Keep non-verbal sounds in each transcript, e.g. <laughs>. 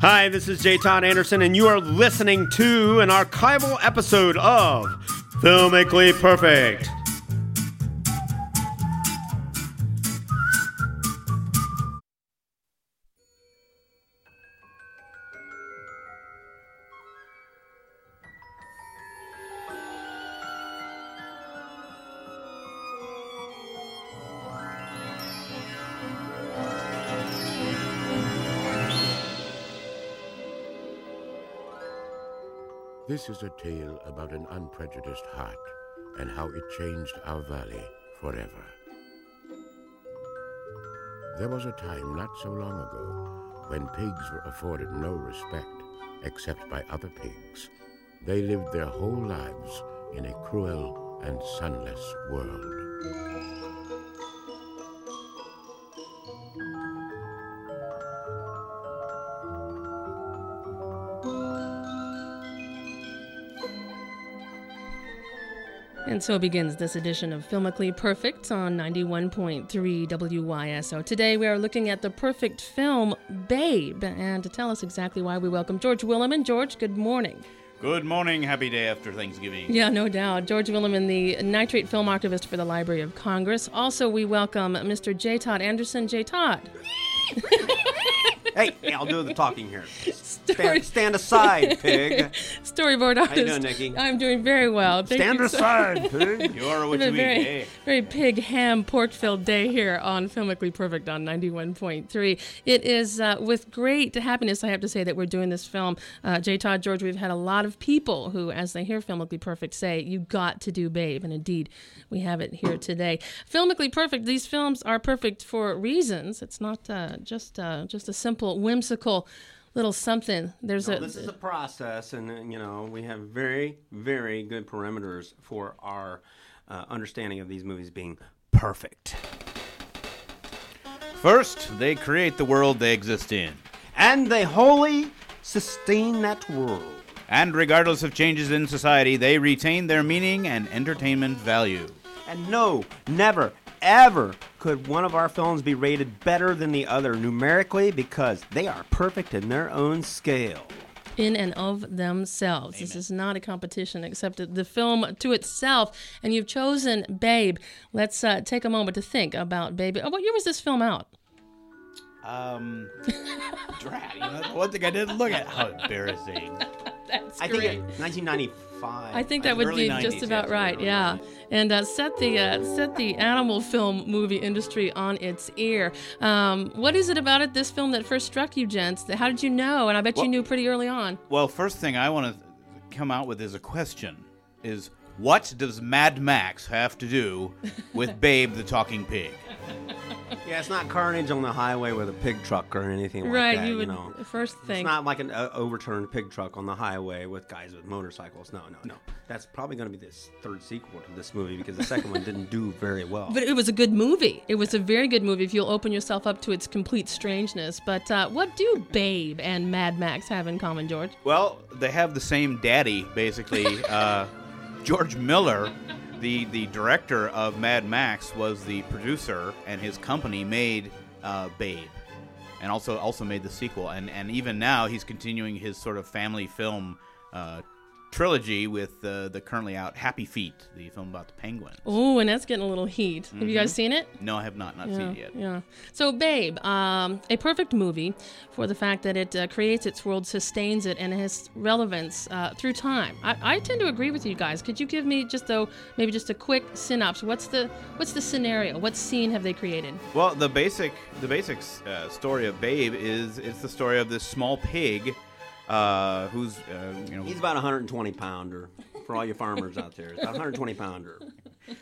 Hi, this is J. Todd Anderson, and you are listening to an archival episode of Filmically Perfect. This is a tale about an unprejudiced heart and how it changed our valley forever. There was a time not so long ago when pigs were afforded no respect except by other pigs. They lived their whole lives in a cruel and sunless world. And so begins this edition of Filmically Perfect on 91.3 WYSO. Today we are looking at the perfect film, Babe. And to tell us exactly why, we welcome George Willeman. George, good morning. Good morning. Happy day after Thanksgiving. Yeah, no doubt. George Willeman, the nitrate film archivist for the Library of Congress. Also, we welcome Mr. J. Todd Anderson. J. Todd. <laughs> hey, hey, I'll do the talking here. <laughs> Story- Stand, stand aside, pig. <laughs> Storyboard artist. How you doing, Nikki? I'm doing very well. Thank Stand you so- aside, <laughs> pig. You are what you eat. very, Hey. very pig ham pork filled day here on Filmically Perfect on 91.3. It is uh, with great happiness, I have to say, that we're doing this film. Uh, J. Todd George, we've had a lot of people who, as they hear Filmically Perfect, say, You got to do Babe. And indeed, we have it here today. Filmically Perfect, these films are perfect for reasons. It's not uh, just, uh, just a simple, whimsical little something. There's No, a. this is a process, and you know we have very, very good parameters for our uh, understanding of these movies being perfect. First, they create the world they exist in. And they wholly sustain that world. And regardless of changes in society, they retain their meaning and entertainment value. And no, never, ever could one of our films be rated better than the other numerically because they are perfect in their own scale. in and of themselves. This is not a competition except the film to itself. And you've chosen Babe. Let's uh, take a moment to think about Babe. Oh, what year was this film out? Um, <laughs> drat, you know, one thing I didn't look at. How embarrassing. <laughs> That's I think great. it, 1995. I think that would be 90s, just about yes, right, early yeah. And uh, set the uh, set the animal film movie industry on its ear. Um, what is it about it, this film, that first struck you, gents? How did you know? And I bet you knew pretty early on. Well, first thing I want to come out with is a question: Is what does Mad Max have to do with <laughs> Babe the Talking Pig? <laughs> Yeah, it's not carnage on the highway with a pig truck or anything like right, that. you would know. first thing. It's not like an uh, overturned pig truck on the highway with guys with motorcycles. No, no, no. That's probably going to be this third sequel to this movie because the second one didn't do very well. But it was a good movie. It was a very good movie if you'll open yourself up to its complete strangeness. But uh, what do Babe and Mad Max have in common, George? Well, they have the same daddy, basically. uh, George Miller, the the director of Mad Max, was the producer, and his company made uh, Babe, and also also made the sequel. And and even now, he's continuing his sort of family film. Uh, trilogy with uh, the currently out Happy Feet, the film about the penguins. Oh, and that's getting a little heat. Have you guys seen it? No, I have not not Yeah, seen it yet. yeah. So, Babe, um, a perfect movie for the fact that it uh, creates its world, sustains it, and has relevance uh, through time. I, I tend to agree with you guys. Could you give me just though maybe just a quick synopsis? What's the what's the scenario? What scene have they created? Well, the basic the basic uh, story of Babe is it's the story of this small pig uh, who's uh, you know He's about a 120 pounder for all you farmers out there. It's about a 120 pounder.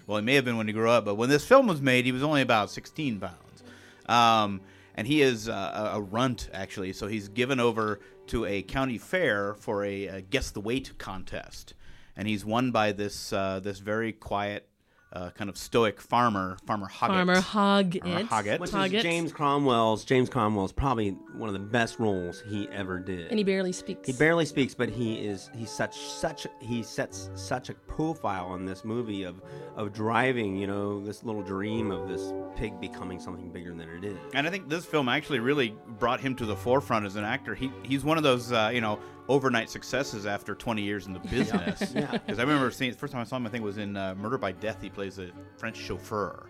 well he may have been when he grew up, but when this film was made, he was only about 16 pounds, um, and he is uh, a a runt actually. So he's given over to a county fair for a, uh guess the weight contest, and he's won by this uh, this very quiet. Uh, kind of stoic farmer, Farmer Hoggett. Farmer Hoggett. Farmer Hoggett. Which Hoggett. is James Cromwell's. James Cromwell's probably one of the best roles he ever did. And he barely speaks. He barely speaks, but he is he's such such he sets such a profile in this movie of of driving, you know, this little dream of this pig becoming something bigger than it is. And I think this film actually really brought him to the forefront as an actor. He he's one of those uh, you know overnight successes after 20 years in the business. <laughs> Yeah. Because I remember seeing the first time I saw him, I think was in uh, Murder by Death. He plays a French chauffeur.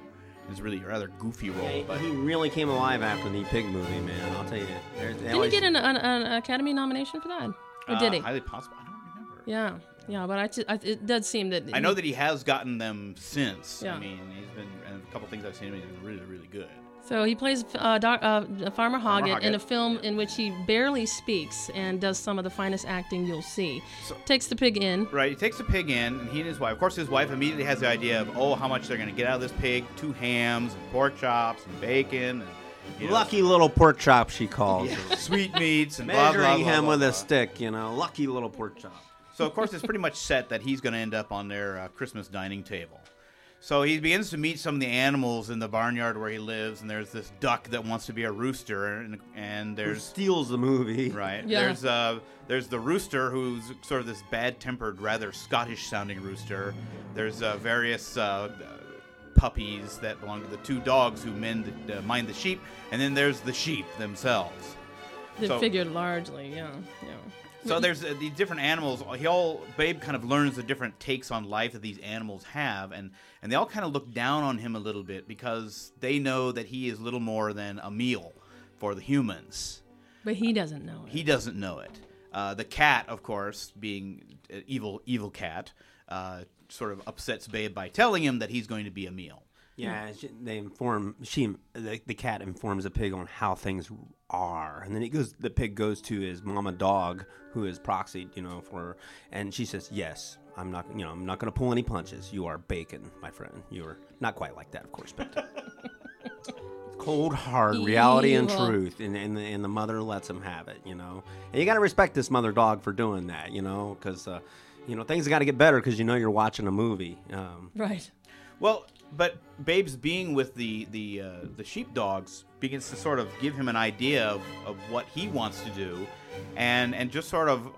It's really a rather goofy role, Yeah, but he really came alive after the pig movie, man. I'll tell you. There- Didn't always- he get an, an, an Academy nomination for that? Or uh, did he? highly possible. I don't remember. yeah. Yeah, but I, I, it does seem that. I know that he has gotten them since. Yeah. I mean, he's been and a couple things I've seen him. He's been really, really good. So he plays uh, doc, uh, Farmer Hoggett in a Hoggett. film in which he barely speaks and does some of the finest acting you'll see. Takes the pig in. Right, he takes the pig in, and he and his wife. Of course, his wife immediately has the idea of oh, how much they're going to get out of this pig: two hams, and pork chops, and bacon, and you know, lucky little pork chop, she calls. yeah, it. <laughs> sweetmeats, and blah, blah, Measuring blah, him blah, with blah. a stick, you know, lucky little pork chop. So of course, it's pretty much set that he's going to end up on their uh, Christmas dining table. So he begins to meet some of the animals in the barnyard where he lives, and there's this duck that wants to be a rooster, and, and Who there's steals the movie? Right. Yeah. There's uh there's the rooster who's sort of this bad-tempered, rather Scottish-sounding rooster. There's uh, various uh, puppies that belong to the two dogs who mend, uh, mind the sheep, and then there's the sheep themselves. They So- figured largely, yeah, yeah. So there's uh, these different animals. He all Babe kind of learns the different takes on life that these animals have, and and they all kind of look down on him a little bit because they know that he is little more than a meal for the humans. But he doesn't know it. He doesn't know it. Uh, the cat, of course, being uh, evil, evil cat, uh, sort of upsets Babe by telling him that he's going to be a meal. Yeah, she, they inform she the, the cat informs the pig on how things are, and then he goes. The pig goes to his mama dog, who is proxied, you know, for, her, and she says, "Yes, I'm not, you know, I'm not going to pull any punches. You are bacon, my friend. You are not quite like that, of course, but <laughs> cold, hard reality and truth, and and the, and the mother lets him have it, you know. And you got to respect this mother dog for doing that, you know, because uh, you know things got to get better because you know you're watching a movie. Um, right. Well, but Babe's being with the the uh, the sheepdogs begins to sort of give him an idea of, of what he wants to do, and and just sort of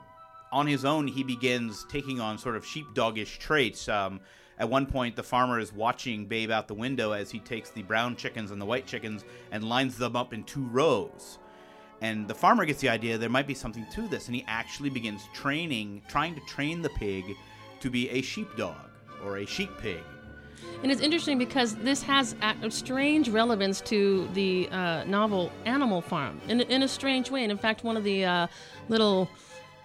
on his own he begins taking on sort of sheepdogish traits. Um, at one point, the farmer is watching Babe out the window as he takes the brown chickens and the white chickens and lines them up in two rows. And the farmer gets the idea there might be something to this, and he actually begins training, trying to train the pig to be a sheepdog or a sheep pig. And it's interesting because this has a strange relevance to the uh, novel Animal Farm in, a- in a strange way. And in fact, one of the uh, little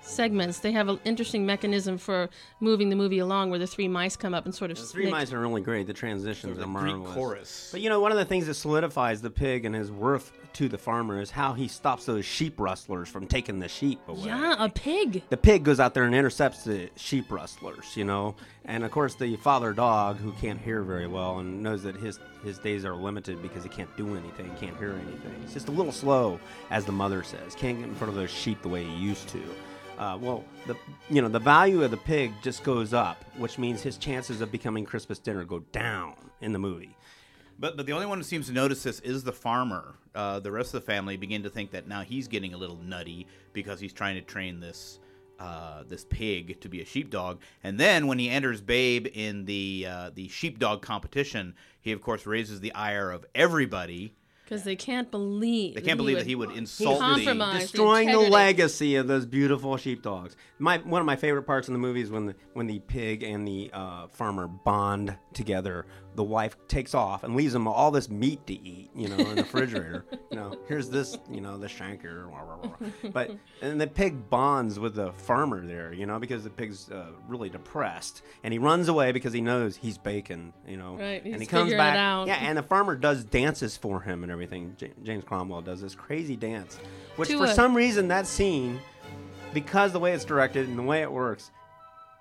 segments, they have an interesting mechanism for moving the movie along where the three mice come up and sort of the three snake- mice are really great. The transitions The are Greek marvelous. chorus. But you know, one of the things that solidifies the pig and his worth to the farmer is how he stops those sheep rustlers from taking the sheep away. Yeah, a pig. The pig goes out there and intercepts the sheep rustlers, you know, and of course the father dog who can't hear very well and knows that his his days are limited because he can't do anything, can't hear anything. He's just a little slow, as the mother says. Can't get in front of those sheep the way he used to. Uh, well, the you know the value of the pig just goes up, which means his chances of becoming Christmas dinner go down in the movie. But but the only one who seems to notice this is the farmer. Uh, the rest of the family begin to think that now he's getting a little nutty because he's trying to train this uh, this pig to be a sheepdog. And then when he enters Babe in the uh, the sheepdog competition, he of course raises the ire of everybody. Because they can't believe. They can't believe that he would insult the compromise. the destroying the, integrity. legacy of those beautiful sheepdogs. My one of my favorite parts in the movie is when the when the pig and the uh, farmer bond together. The wife takes off and leaves him all this meat to eat, you know, in the refrigerator. <laughs> you know, here's this, you know, the shanker, rah, rah, rah. but and the pig bonds with the farmer there, you know, because the pig's uh, really depressed, and he runs away because he knows he's bacon, you know, Right, he's and he comes back, out. yeah, and the farmer does dances for him and everything. J- James Cromwell does this crazy dance, which To for a- some reason that scene, because the way it's directed and the way it works,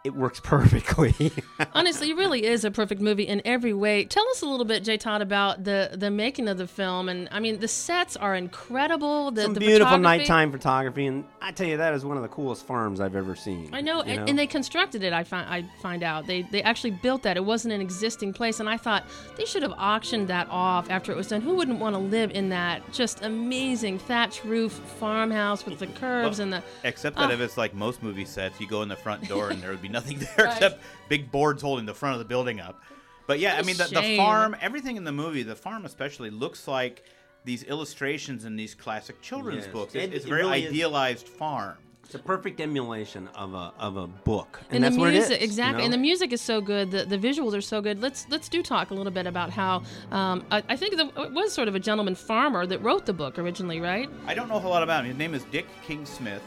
it works <laughs> perfectly. Honestly, it really is a perfect movie in every way. Tell us a little bit, Jay Todd, about the the making of the film. And I mean, the sets are incredible. The, Some the beautiful photography- nighttime photography, and I tell you, that is one of the coolest farms I've ever seen. I know, you and, and they constructed it. I find I find out they they actually built that. It wasn't an existing place, and I thought they should have auctioned that off after it was done. Who wouldn't want to live in that just amazing thatch roof farmhouse with the curves and the Except that Ah. if it's like most movie sets, you go in the front door and there would be nothing <laughs> there except big boards holding the front of the building up. But yeah, I What a mean, the, the farm, everything in the movie, the farm especially, looks like these illustrations in these classic children's Yes. books. It- It's, it's a it very really is. idealized farm. It's a perfect emulation of a of a book, and, and that's the what music it is. you exactly and the music is so good the, the visuals are so good let's let's do talk a little bit about how um, I, I think the, it was sort of a gentleman farmer that wrote the book originally right I don't know a whole lot about him. His name is Dick King Smith,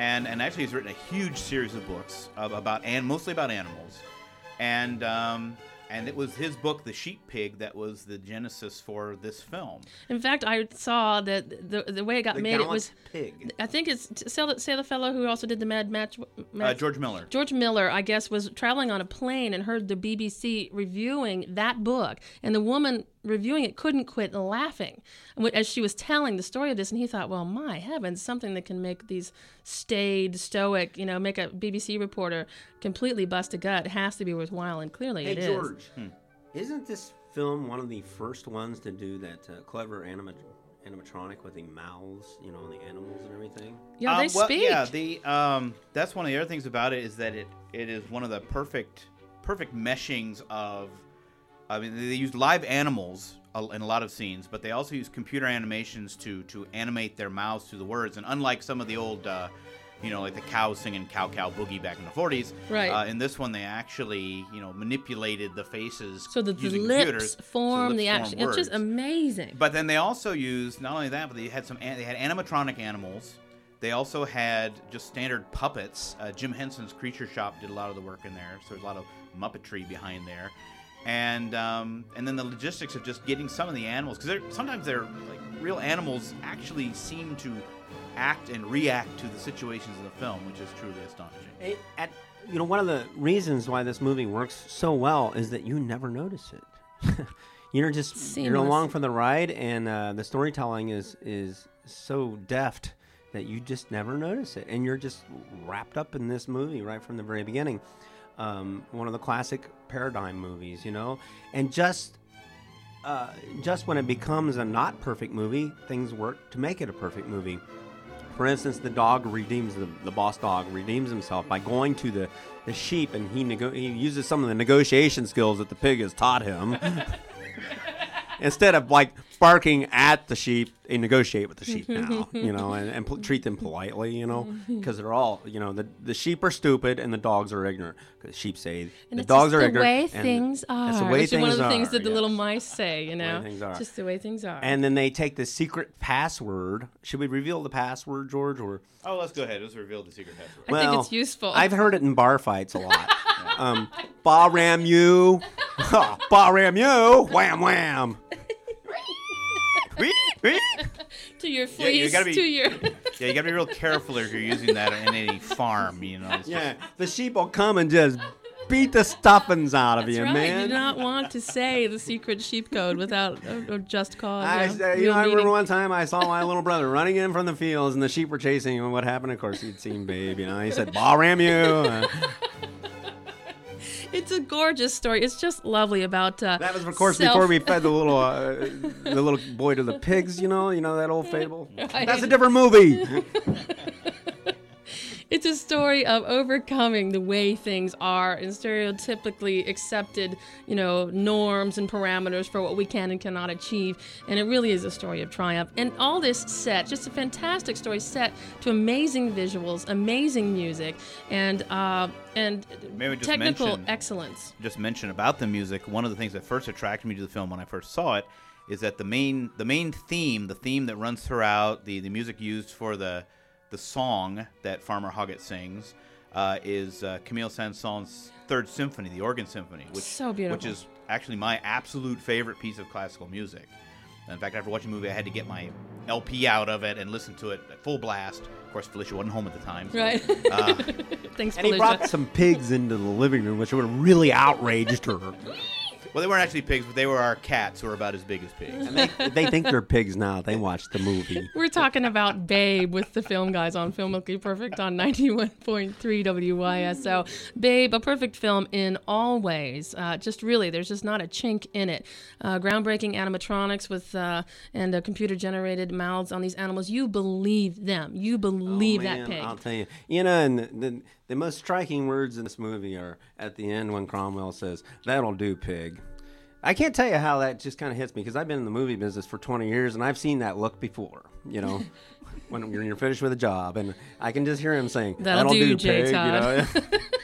and and actually he's written a huge series of books of, about and mostly about animals, and um, and it was his book, The Sheep Pig, that was the genesis for this film. in fact i saw that the, the way it got The made it was pig. i think it's say the, say the fellow who also did the Mad Max Uh, George Miller. George Miller, I guess, was traveling on a plane and heard the BBC reviewing that book, and the woman reviewing it couldn't quit laughing as she was telling the story of this. And he thought, "Well, my heavens, something that can make these staid, stoic, you know, make a BBC reporter completely bust a gut has to be worthwhile." And clearly, Hey it is. George, isn't this film one of the first ones to do that uh, clever anima- animatronic with the mouths, you know, and the animals and everything? Yeah, they Um, well, speak. Yeah, the um, that's one of the other things about it is that it it is one of the perfect perfect meshings of. I mean, they used live animals in a lot of scenes, but they also use computer animations to to animate their mouths to the words. And unlike some of the old, uh, you know, like the cows singing "Cow Cow Boogie" back in the '40s, Right. Uh, in this one, they actually, you know, manipulated the faces so that the lips computers, so form lips the form action. It's just amazing. But then they also used not only that, but they had some they had animatronic animals. They also had just standard puppets. Uh, Jim Henson's Creature Shop did a lot of the work in there, so there's a lot of muppetry behind there. And um, and then the logistics of just getting some of the animals because sometimes they're like real animals actually seem to act and react to the situations of the film, which is truly astonishing. It, at, you know, one of the reasons why this movie works so well is that you never notice it. <laughs> you're just you're along for the ride, and uh, the storytelling is is so deft that you just never notice it, and you're just wrapped up in this movie right from the very beginning. Um, one of the classic paradigm movies, you know, and just uh, just when it becomes a not perfect movie, things work to make it a perfect movie. For instance, the dog redeems the, the boss dog redeems himself by going to the, the sheep and he nego- he uses some of the negotiation skills that the pig has taught him. <laughs> Instead of like barking at the sheep, they negotiate with the sheep mm-hmm. now, you know, and, and pol- mm-hmm. treat them politely, you know, mm-hmm. because they're all, you know, the, the sheep are stupid and the dogs are ignorant. Because sheep say And the it's dogs just are the ignorant. way and things are. It's the way which is things one of the things are, that the little mice say, you know. things are. Just the way things are. And then they take the secret password. Should we reveal the password, George? Or Oh, let's go ahead. Let's reveal the secret password. I think it's useful. I've heard it in bar fights a lot. <laughs> um, ba ram you, ba ram you, wham wham. to your Yeah, you fleece, gotta be- to your. <laughs> Yeah, you got to be real careful if you're using that in any farm. You know. It's Yeah, the sheep will come and just beat the stuffings out of That's you, right. man. You do not want to say the secret sheep code without a, a just cause. I, yeah, uh, you know, I remember one time I saw my little brother running in from the fields, and the sheep were chasing him. And what happened? Of course, he'd seen Babe. You know, he said, "Ba ram you." Uh, It's a gorgeous story. It's just lovely about. Uh, that was, of course, self- before we fed the little <laughs> uh, the little boy to the pigs. You know, you know that old <laughs> fable. That's a different movie. <laughs> It's a story of overcoming the way things are and stereotypically accepted, you know, norms and parameters for what we can and cannot achieve. And it really is a story of triumph. And all this set, just a fantastic story set to amazing visuals, amazing music, and uh, and technical mention- excellence. just mention about the music, one of the things that first attracted me to the film when I first saw it is that the main the main theme, the theme that runs throughout, the, the music used for the the song that Farmer Hoggett sings, uh, is uh, Camille Saint-Saëns' Third Symphony, the organ symphony, which So beautiful. which is actually my absolute favorite piece of classical music. In fact, after watching the movie, I had to get my LP out of it and listen to it at full blast. Of course, Felicia wasn't home at the time. so- Right. Uh, <laughs> Thanks, And he brought some pigs into the living room, which would have really outraged her. <laughs> well, they weren't actually pigs, but they were our cats who were about as big as pigs. And they, they think they're pigs now. They watched the movie. <laughs> We're talking about Babe with the film guys on Filmically Perfect on 91.3 WYSO. Babe, a perfect film in all ways. Uh, just really, there's just not a chink in it. Uh, groundbreaking animatronics with uh, and uh, computer generated mouths on these animals. You believe them. You believe Oh, that man, pig. I'll tell you. You know, and the, the, the most striking words in this movie are at the end when Cromwell says, That'll do, pig. I can't tell you how that just kind of hits me because I've been in the movie business for 20 years and I've seen that look before, you know, <laughs> when you're, you're finished with a job. And I can just hear him saying, That'll do, Jay pig," Todd. You know? <laughs>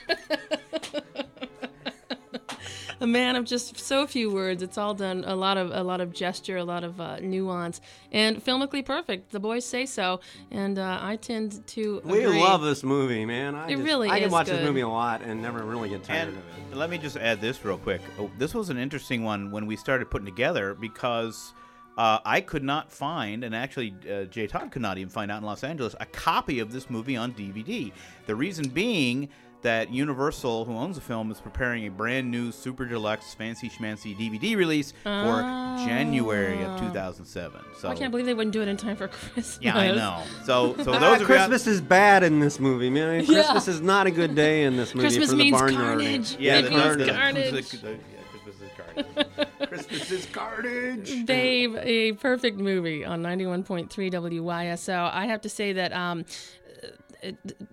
<laughs> a man of just so few words. It's all done a lot of a lot of gesture, a lot of uh, nuance, and filmically perfect. The boys say so, and uh, I tend to. we agree. love this movie, man. I It just- really I can is watch this movie a lot and never really get tired And of it. let me just add this real quick. Oh, this was an interesting one when we started putting together because uh, I could not find, and actually uh, Jay Todd could not even find out in Los Angeles, a copy of this movie on DVD. The reason being that Universal, who owns the film, is preparing a brand new super deluxe fancy schmancy DVD release for January of 2007. So I can't believe they wouldn't do it in time for <laughs> Christmas. yeah, I know. So, so Ah, <laughs> those of you out- Christmas is bad in this movie, man. Yeah. Christmas is not a good day in this movie Christmas for the means barnyarding. carnage. yeah, it the, means the- the- carnage. the- yeah, Christmas is carnage. Christmas is carnage. Babe, a perfect movie on 91.3 WYSO. I have to say that um,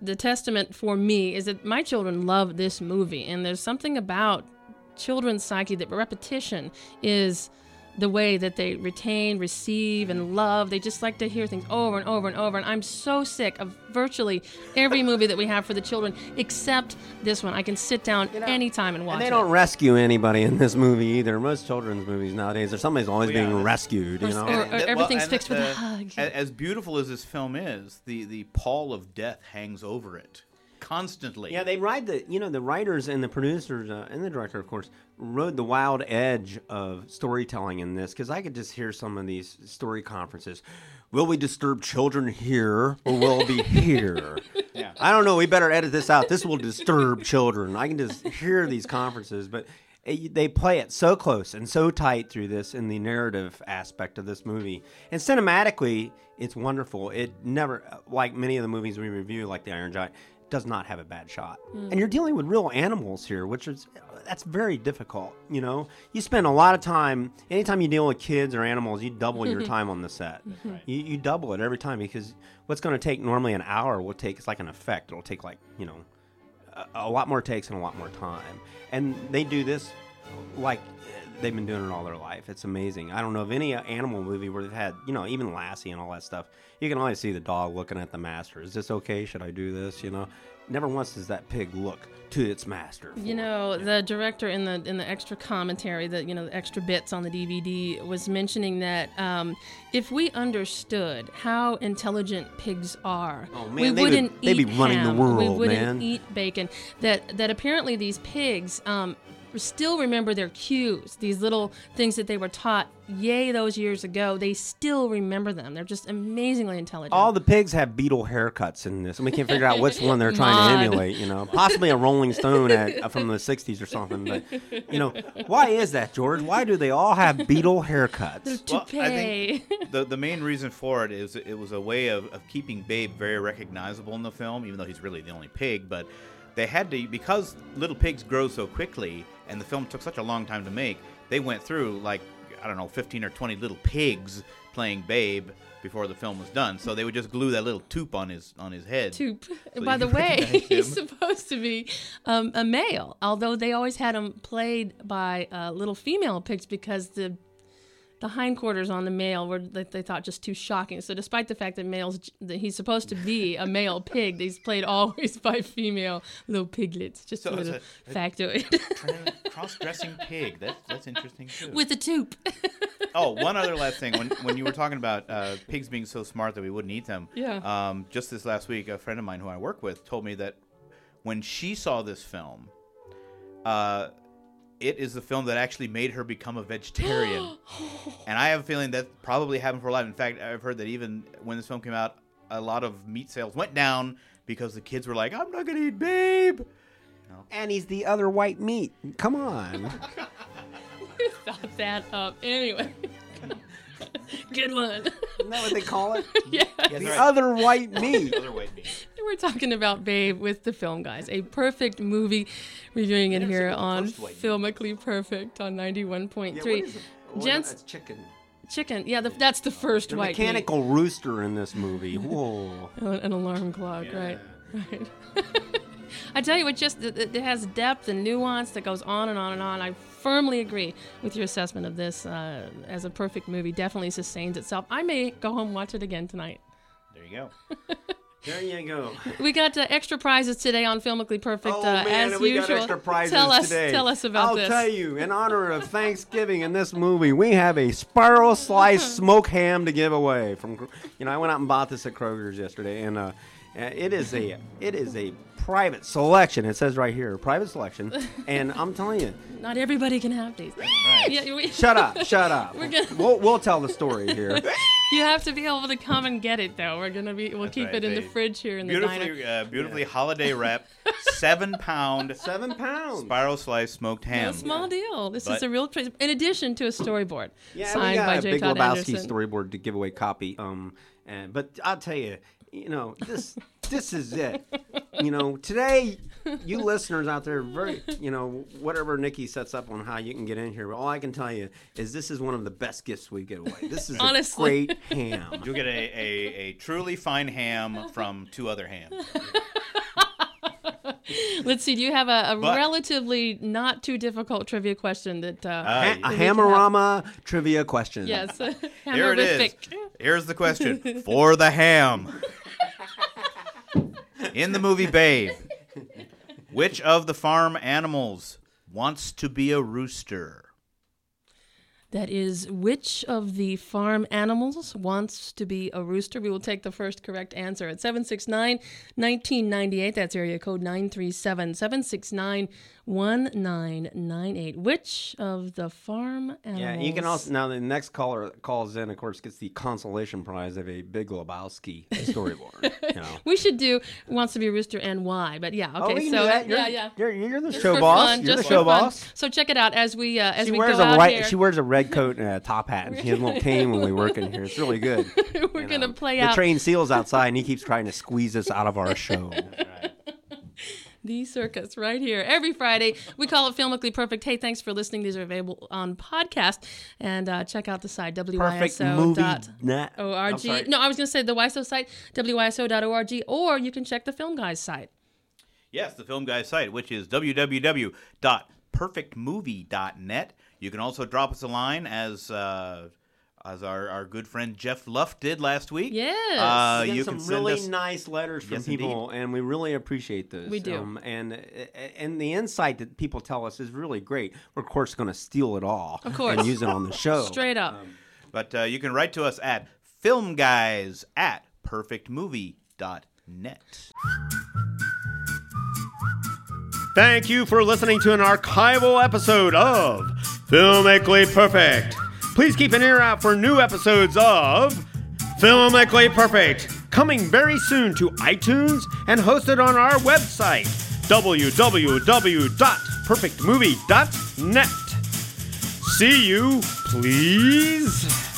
the testament for me is that my children love this movie, and there's something about children's psyche that repetition is the way that they retain, receive, and love. They just like to hear things over and over and over. And I'm so sick of virtually every movie that we have for the children, except this one. I can sit down anytime and watch And they it. don't rescue anybody in this movie either. Most children's movies nowadays, there's somebody's always Oh, yeah, being rescued. You Or- know, or- And that- everything's and fixed with a hug. As beautiful as this film is, the the pall of death hangs over it constantly. Yeah, they ride the you know the writers and the producers uh, and the director, of course, rode the wild edge of storytelling in this because I could just hear some of these story conferences. Will we disturb children here or will it be <laughs> here? Yeah. I don't know. We better edit this out. This will disturb children. I can just hear these conferences, but it, they play it so close and so tight through this in the narrative aspect of this movie. And cinematically, it's wonderful. It never, like many of the movies we review, like The Iron Giant, does not have a bad shot. Hmm. And you're dealing with real animals here, which is that's very difficult. You know, you spend a lot of time. Anytime you deal with kids or animals, you double your <laughs> time on the set. You, you double it every time because what's going to take normally an hour will take it's like an effect. It'll take like you know a, a lot more takes and a lot more time. And they do this like they've been doing it all their life. It's amazing. I don't know of any animal movie where they've had, you know, even Lassie and all that stuff. You can always see the dog looking at the master. Is this okay? Should I do this? You know, never once does that pig look to its master. You know, the director in the in the extra commentary, the you know the extra bits on the DVD was mentioning that um, if we understood how intelligent pigs are, Oh, we they would- wouldn't they'd eat be running the ham, We wouldn't man. eat bacon. That that apparently these pigs. Um, Still remember their cues, these little things that they were taught, yay, those years ago. They still remember them. They're just amazingly intelligent. all the pigs have Beatle haircuts in this, and we can't figure out which one they're trying <laughs> Mod. to emulate. You know, possibly a Rolling Stone at, uh, from the '60s or something. But you know, why is that, George? Why do they all have Beatle haircuts? Well, I think the the main reason for it is it was a way of, of keeping Babe very recognizable in the film, even though he's really the only pig. But they had to because little pigs grow so quickly, and the film took such a long time to make. They went through like I don't know, fifteen or twenty little pigs playing Babe before the film was done. So they would just glue that little tube on his on his head. Toop. So By the way, <laughs> he's supposed to be um, a male, although they always had him played by uh, little female pigs because the the hindquarters on the male were they, they thought just too shocking. So despite the fact that males that he's supposed to be a male <laughs> pig, he's played always by female little piglets. Just So a little a- a- factoid <laughs> Cross-dressing pig. That's that's interesting too. with a toop. <laughs> Oh, one other last thing. When when you were talking about uh, pigs being so smart that we wouldn't eat them, Yeah. Um, just this last week, a friend of mine who I work with told me that when she saw this film, uh, it is the film that actually made her become a vegetarian. <gasps> and I have a feeling that probably happened for a lot. In fact, I've heard that even when this film came out, a lot of meat sales went down because the kids were like, "I'm not gonna eat Babe." And he's the other white meat. Come on. <laughs> Thought that up. Anyway. <laughs> Good one. Isn't that what they call it? <laughs> yeah. the other white meat. the Other white meat. We're talking about Babe with the film guys. A perfect movie reviewing it here on first white meat. Filmically Perfect on 91.3. Yeah, what is it? What- Gents, that's chicken. chicken. Yeah, the, that's the first The white mechanical rooster in this movie. Whoa. An alarm clock, right? Right. <laughs> I tell you it just it, it has depth and nuance that goes on and on and on. I firmly agree with your assessment of this uh, as a perfect movie. Definitely sustains itself. I may go home and watch it again tonight. There you go. <laughs> There you go. We got uh, extra prizes today on Filmically Perfect, Oh uh, man, as we usual. got extra prizes tell us, today. tell us about I'll this. tell you, in honor of Thanksgiving in this movie, we have a spiral slice <laughs> smoked ham to give away. From you know, I went out and bought this at Kroger's yesterday, and uh, it is a it is a private selection. It says right here, private selection, and I'm telling you, <laughs> Not everybody can have these. Right. Yeah, we, shut up, shut up. <laughs> We're gonna- We'll we'll tell the story here. you have to be able to come and get it, though. We're gonna be. We'll keep right, it in the fridge here in the diner. Beautifully, uh, beautifully holiday wrapped, <laughs> seven pound Seven pounds. spiral slice smoked No ham. small deal. This is a real treasure. In addition to a storyboard Yeah, signed we got by a J. Big Todd Lebowski Anderson. storyboard to give away copy. Um, and but I'll tell you, you know this this is it. You know today, you listeners out there, very you know whatever Nikki sets up on how you can get in here. But all I can tell you is this is one of the best gifts we give away. This is Honestly. a great ham. <laughs> You'll get a, a, a truly fine ham from two other hams. <laughs> Let's see. Do you have a, a But- relatively not too difficult trivia question that? Uh, Uh, Ha- a we Hammerama trivia question. Yes. <laughs> Here it is. Here's the question for the ham. In the movie Babe, <laughs> which of the farm animals wants to be a rooster? That is, which of the farm animals wants to be a rooster? We will take the first correct answer at 769 1998. That's area code 937 769 1998. Which of the farm animals? Yeah, you can also now the next caller calls in, of course, gets the consolation prize of a Big Lebowski storyboard. <laughs> you know. We should do wants to be a rooster and why, but yeah, Oh, okay. we can so do that. You're, yeah, yeah. You're, you're the Just show boss. fun, you're the show boss. So check it out as we uh, as She we wears go a out right. here. She wears a red coat and a top hat, and she has a little <laughs> cane when we work in here. It's really good. <laughs> We're gonna play the out train seals outside, and he keeps trying to squeeze us out of our show. <laughs> The Circus right here every Friday. We call it Filmically Perfect. Hey, thanks for listening. These are available on podcast. And uh, check out the site. WYSO.org. No, I was going to say the WYSO site, WYSO.org, or you can check the Film Guys site. Yes, the Film Guys site, which is www.perfectmovie.net. You can also drop us a line as uh, as our, our good friend Jeff Luff did last week. Yes. Uh, We get you some can send really us nice letters from Yes, people, and we really appreciate this. We do. Um, and and the insight that people tell us is really great. We're of course going to steal it all, Of course. and use it on the show. <laughs> Straight up. But uh, you can write to us at filmguys at perfectmovie.net. Thank you for listening to an archival episode of Filmically Perfect. Please keep an ear out for new episodes of Filmically Perfect, coming very soon to iTunes and hosted on our website, www.perfectmovie.net. See you, please.